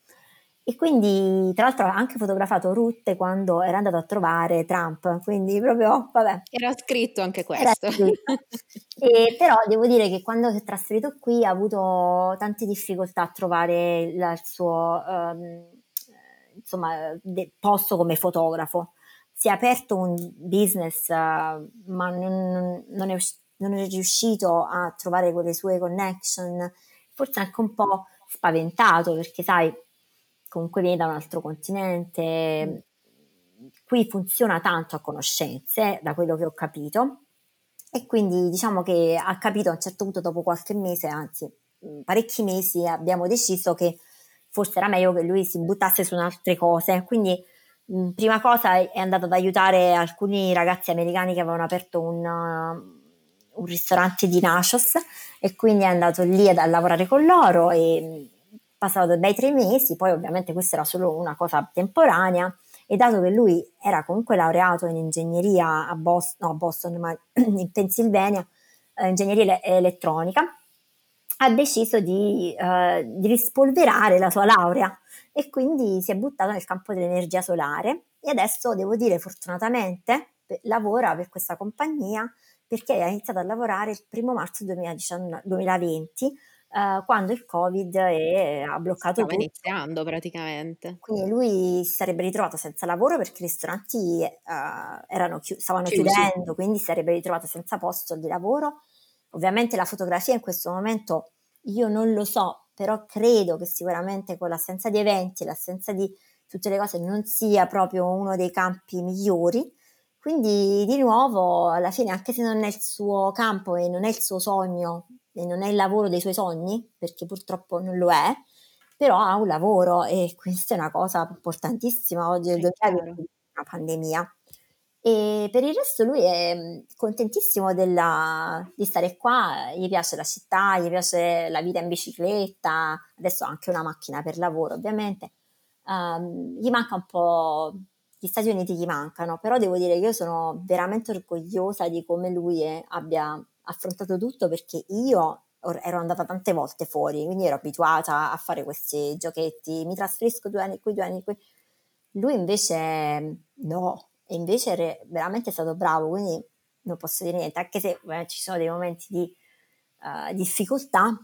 E quindi tra l'altro ha anche fotografato Rutte quando era andato a trovare Trump quindi proprio vabbè. Era scritto anche questo. scritto. e, però devo dire che quando si è trasferito qui ha avuto tante difficoltà a trovare il, il suo um, insomma posto come fotografo. Si è aperto un business uh, ma non, non è uscito non è riuscito a trovare quelle sue connection, forse anche un po' spaventato perché sai, comunque viene da un altro continente, qui funziona tanto a conoscenze, da quello che ho capito, e quindi diciamo che ha capito a un certo punto dopo qualche mese, anzi parecchi mesi, abbiamo deciso che forse era meglio che lui si buttasse su altre cose, quindi prima cosa è andato ad aiutare alcuni ragazzi americani che avevano aperto un un ristorante di nachos e quindi è andato lì a, lavorare con loro e passato dei bei tre mesi, poi ovviamente questa era solo una cosa temporanea e dato che lui era comunque laureato in ingegneria a Boston, no, a Boston ma in Pennsylvania, eh, ingegneria elettronica, ha deciso di, eh, di rispolverare la sua laurea e quindi si è buttato nel campo dell'energia solare e adesso devo dire fortunatamente lavora per questa compagnia perché ha iniziato a lavorare il primo marzo 2019, 2020 uh, quando il Covid è, ha bloccato Stava tutto. iniziando praticamente. Quindi lui si sarebbe ritrovato senza lavoro perché i ristoranti uh, chi- stavano Chiusi. chiudendo, quindi si sarebbe ritrovato senza posto di lavoro. Ovviamente la fotografia in questo momento io non lo so, però credo che sicuramente con l'assenza di eventi, l'assenza di tutte le cose non sia proprio uno dei campi migliori quindi di nuovo, alla fine, anche se non è il suo campo e non è il suo sogno e non è il lavoro dei suoi sogni, perché purtroppo non lo è, però ha un lavoro e questa è una cosa importantissima. Oggi nel 2020, una pandemia. E per il resto lui è mm, contentissimo della, di stare qua, gli piace la città, gli piace la vita in bicicletta, adesso ha anche una macchina per lavoro ovviamente, um, gli manca un po' gli Stati Uniti gli mancano, però devo dire che io sono veramente orgogliosa di come lui è, abbia affrontato tutto perché io ero andata tante volte fuori, quindi ero abituata a fare questi giochetti, mi trasferisco due anni qui, due anni qui. Lui invece no, e invece è veramente stato bravo, quindi non posso dire niente, anche se beh, ci sono dei momenti di uh, difficoltà,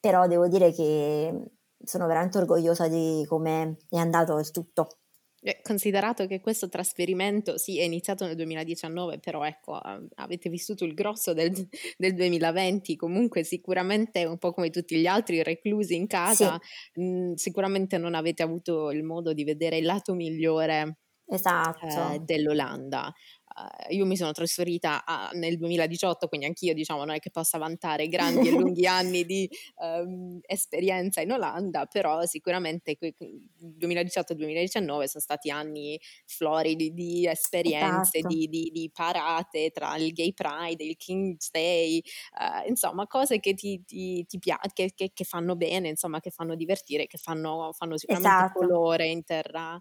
però devo dire che sono veramente orgogliosa di come è andato il tutto. Eh, considerato che questo trasferimento sì è iniziato nel 2019, però ecco, avete vissuto il grosso del, del 2020, comunque sicuramente un po' come tutti gli altri reclusi in casa, sì. mh, sicuramente non avete avuto il modo di vedere il lato migliore esatto. eh, dell'Olanda. Uh, io mi sono trasferita a, nel 2018, quindi anch'io diciamo non è che possa vantare grandi e lunghi anni di um, esperienza in Olanda, però sicuramente 2018-2019 sono stati anni floridi di esperienze, esatto. di, di, di, parate tra il Gay Pride, il King's Day, uh, insomma cose che ti, ti, ti piace, che, che, che, fanno bene, insomma che fanno divertire, che fanno, fanno sicuramente esatto. colore in terra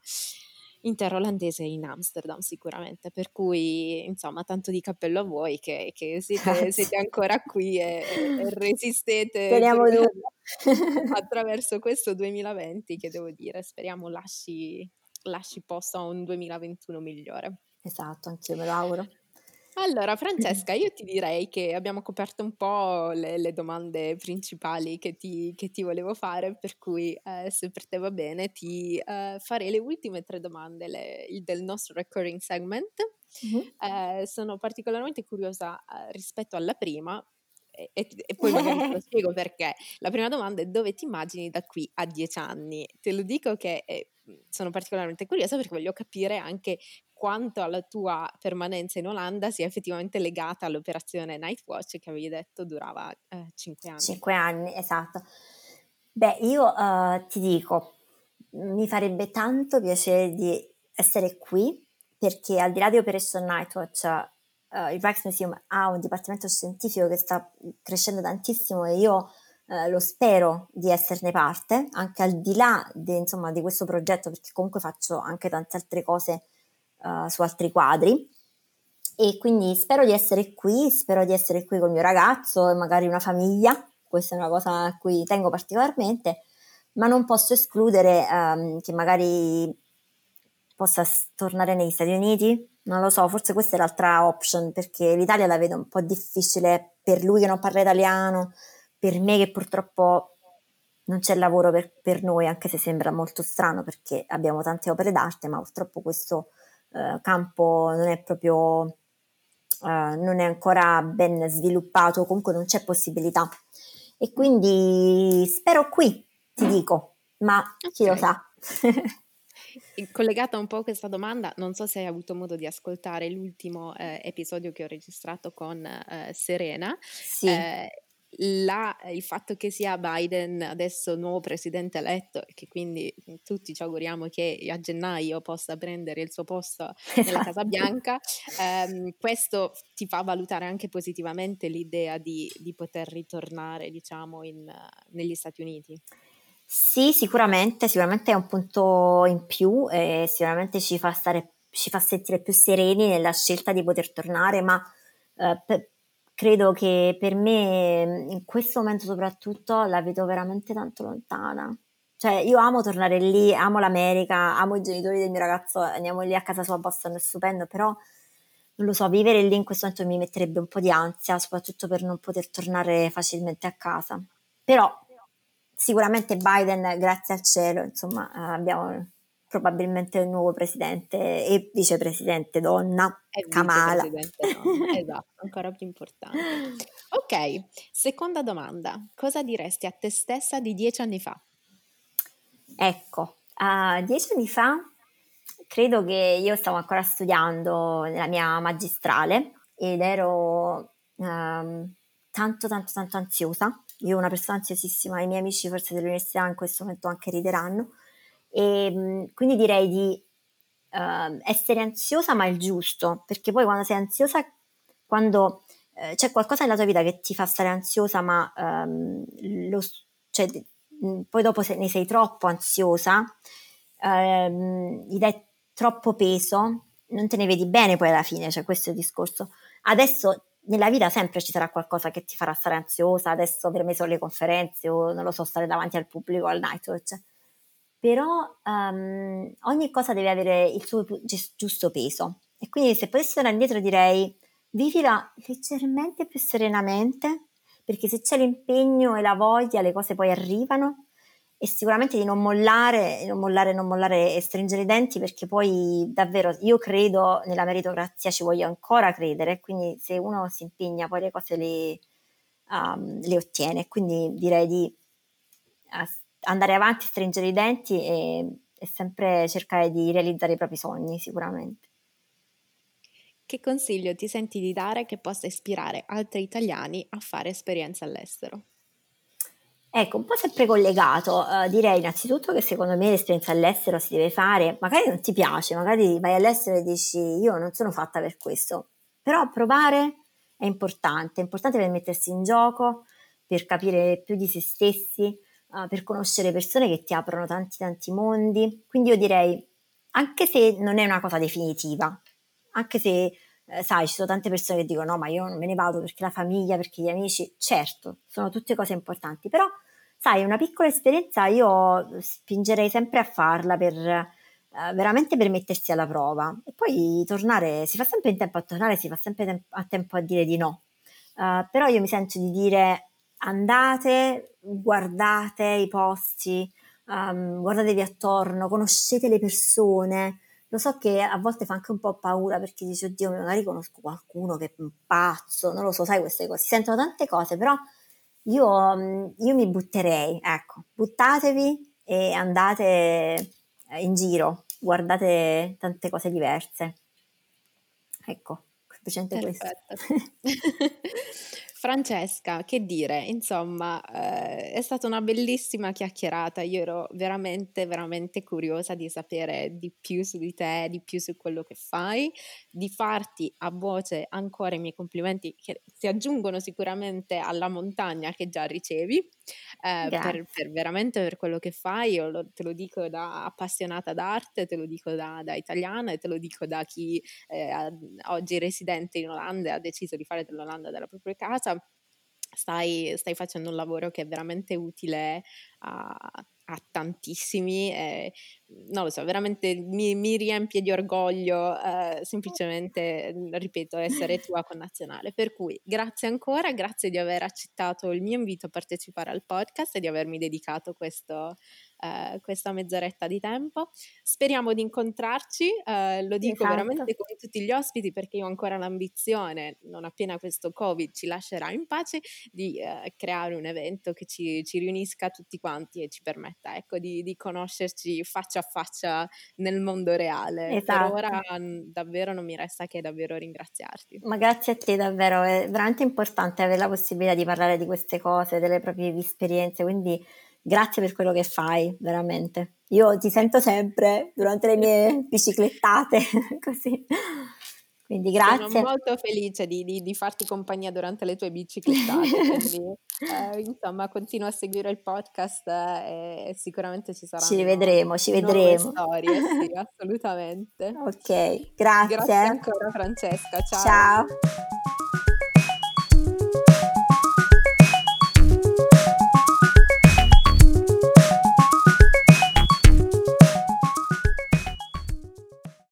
interolandese in Amsterdam sicuramente, per cui insomma tanto di cappello a voi che, che siete, siete, ancora qui e, e resistete attraverso questo 2020 che devo dire, speriamo lasci, lasci posto a un 2021 migliore. Esatto, anch'io me lo auguro. Allora, Francesca, io ti direi che abbiamo coperto un po' le, le domande principali che ti, che ti, volevo fare, per cui eh, se per te va bene ti eh, farei le ultime tre domande le, del nostro recurring segment. Mm-hmm. Eh, sono particolarmente curiosa eh, rispetto alla prima, e, e, poi magari te lo spiego perché. La prima domanda è dove ti immagini da qui a dieci anni? Te lo dico che eh, sono particolarmente curiosa perché voglio capire anche quanto la tua permanenza in Olanda sia effettivamente legata all'operazione Nightwatch che avevi detto durava eh, cinque anni. Cinque anni, esatto. Beh, io uh, ti dico, mi farebbe tanto piacere di essere qui perché al di là di Operation Nightwatch uh, il Rijksmuseum ha un dipartimento scientifico che sta crescendo tantissimo e io uh, lo spero di esserne parte, anche al di là di, insomma, di questo progetto perché comunque faccio anche tante altre cose uh, su altri quadri. E quindi spero di essere qui, spero di essere qui con il mio ragazzo e magari una famiglia, questa è una cosa a cui tengo particolarmente, ma non posso escludere um, che magari possa tornare negli Stati Uniti, non lo so, forse questa è l'altra option perché l'Italia la vedo un po' difficile per lui che non parla italiano, per me che purtroppo non c'è lavoro per, per noi, anche se sembra molto strano perché abbiamo tante opere d'arte, ma purtroppo questo eh, campo non è proprio, uh, non è ancora ben sviluppato, comunque non c'è possibilità. E quindi spero qui, ti dico, ma okay. chi lo sa. Collegata un po' a questa domanda, non so se hai avuto modo di ascoltare l'ultimo eh, episodio che ho registrato con eh, Serena. Sì. Eh, la, il fatto che sia Biden adesso nuovo presidente eletto e che quindi tutti ci auguriamo che a gennaio possa prendere il suo posto nella Casa Bianca, ehm, questo ti fa valutare anche positivamente l'idea di, di poter ritornare diciamo in, negli Stati Uniti? Sì, sicuramente, sicuramente è un punto in più e sicuramente ci fa, stare, ci fa sentire più sereni nella scelta di poter tornare, ma eh, per, credo che per me in questo momento soprattutto la vedo veramente tanto lontana. Cioè, io amo tornare lì, amo l'America, amo i genitori del mio ragazzo, andiamo lì a casa sua a Boston, è stupendo, però non lo so, vivere lì in questo momento mi metterebbe un po' di ansia, soprattutto per non poter tornare facilmente a casa. Però sicuramente Biden, grazie al cielo, insomma, abbiamo probabilmente il nuovo presidente e vicepresidente donna, e Kamala. Donna, esatto, ancora più importante. Ok, seconda domanda. Cosa diresti a te stessa di dieci anni fa? Ecco, uh, dieci anni fa credo che io stavo ancora studiando nella mia magistrale ed ero um, tanto tanto tanto ansiosa. Io una persona ansiosissima, i miei amici forse dell'università in questo momento anche rideranno e ehm, quindi direi di uh, essere ansiosa ma il giusto, perché poi quando sei ansiosa, quando uh, c'è qualcosa nella tua vita che ti fa stare ansiosa ma um, lo, cioè, poi dopo se ne sei troppo ansiosa, um, gli dai troppo peso, non te ne vedi bene poi alla fine, cioè questo è il discorso. Adesso nella vita sempre ci sarà qualcosa che ti farà stare ansiosa, adesso per me sono le conferenze o non lo so, stare davanti al pubblico al night watch però um, ogni cosa deve avere il suo giusto peso. E quindi se potessi tornare indietro direi vivila leggermente più serenamente, perché se c'è l'impegno e la voglia le cose poi arrivano. E sicuramente di non mollare, non mollare, non mollare e stringere i denti perché poi davvero io credo nella meritocrazia, ci voglio ancora credere, quindi se uno si impegna poi le cose le, um, le ottiene, quindi direi di uh, andare avanti, stringere i denti e, e sempre cercare di realizzare i propri sogni sicuramente. Che consiglio ti senti di dare che possa ispirare altri italiani a fare esperienze all'estero? Ecco, un po' sempre collegato, uh, direi innanzitutto che secondo me l'esperienza all'estero si deve fare, magari non ti piace, magari vai all'estero e dici io non sono fatta per questo, però provare è importante, è importante per mettersi in gioco, per capire più di se stessi, uh, per conoscere persone che ti aprono tanti tanti mondi, quindi io direi, anche se non è una cosa definitiva, anche se eh, sai, ci sono tante persone che dicono no, ma io non me ne vado perché la famiglia, perché gli amici, certo, sono tutte cose importanti, però sai, una piccola esperienza io spingerei sempre a farla per eh, veramente per mettersi alla prova e poi tornare, si fa sempre in tempo a tornare, si fa sempre tem- a tempo a dire di no. Uh, però io mi sento di dire andate, guardate i posti, um, guardatevi attorno, conoscete le persone, lo so che a volte fa anche un po' paura perché dici, oddio, magari conosco qualcuno che è un pazzo, non lo so, sai queste cose, si sentono tante cose, però io, mm, io mi butterei, ecco, buttatevi e andate eh, in giro, guardate tante cose diverse. Ecco, semplicemente questo. Francesca, che dire, insomma, eh, è stata una bellissima chiacchierata. Io ero veramente, veramente curiosa di sapere di più su di te, di più su quello che fai, di farti a voce ancora i miei complimenti che si aggiungono sicuramente alla montagna che già ricevi, eh, per, per, veramente per quello che fai. Io lo, te lo dico da appassionata d'arte, te lo dico da, da italiana e te lo dico da chi eh, oggi è residente in Olanda e ha deciso di fare dell'Olanda della propria casa stai, stai facendo un lavoro che è veramente utile a, a tantissimi e non lo so, veramente mi, mi riempie di orgoglio eh, semplicemente, ripeto, essere tua connazionale. Per cui grazie ancora, grazie di aver accettato il mio invito a partecipare al podcast e di avermi dedicato questo, eh, questa mezz'oretta di tempo. Speriamo di incontrarci, eh, lo dico esatto. veramente con tutti gli ospiti perché io ho ancora l'ambizione, non appena questo Covid ci lascerà in pace, di eh, creare un evento che ci, ci, riunisca tutti quanti e ci permetta ecco, di, di, conoscerci faccia a faccia nel mondo reale. Esatto. Per ora davvero non mi resta che davvero ringraziarti. Ma grazie a te davvero, è veramente importante avere la possibilità di parlare di queste cose, delle proprie esperienze, quindi grazie per quello che fai, veramente. Io ti sento sempre durante le mie biciclettate, così. Quindi grazie. Sono molto felice di, di, di farti compagnia durante le tue biciclettate, quindi eh, insomma continua a seguire il podcast eh, e sicuramente ci saranno Ci rivedremo, ci vedremo. storie, sì, assolutamente. Ok, grazie. Grazie ancora Francesca, ciao. Ciao.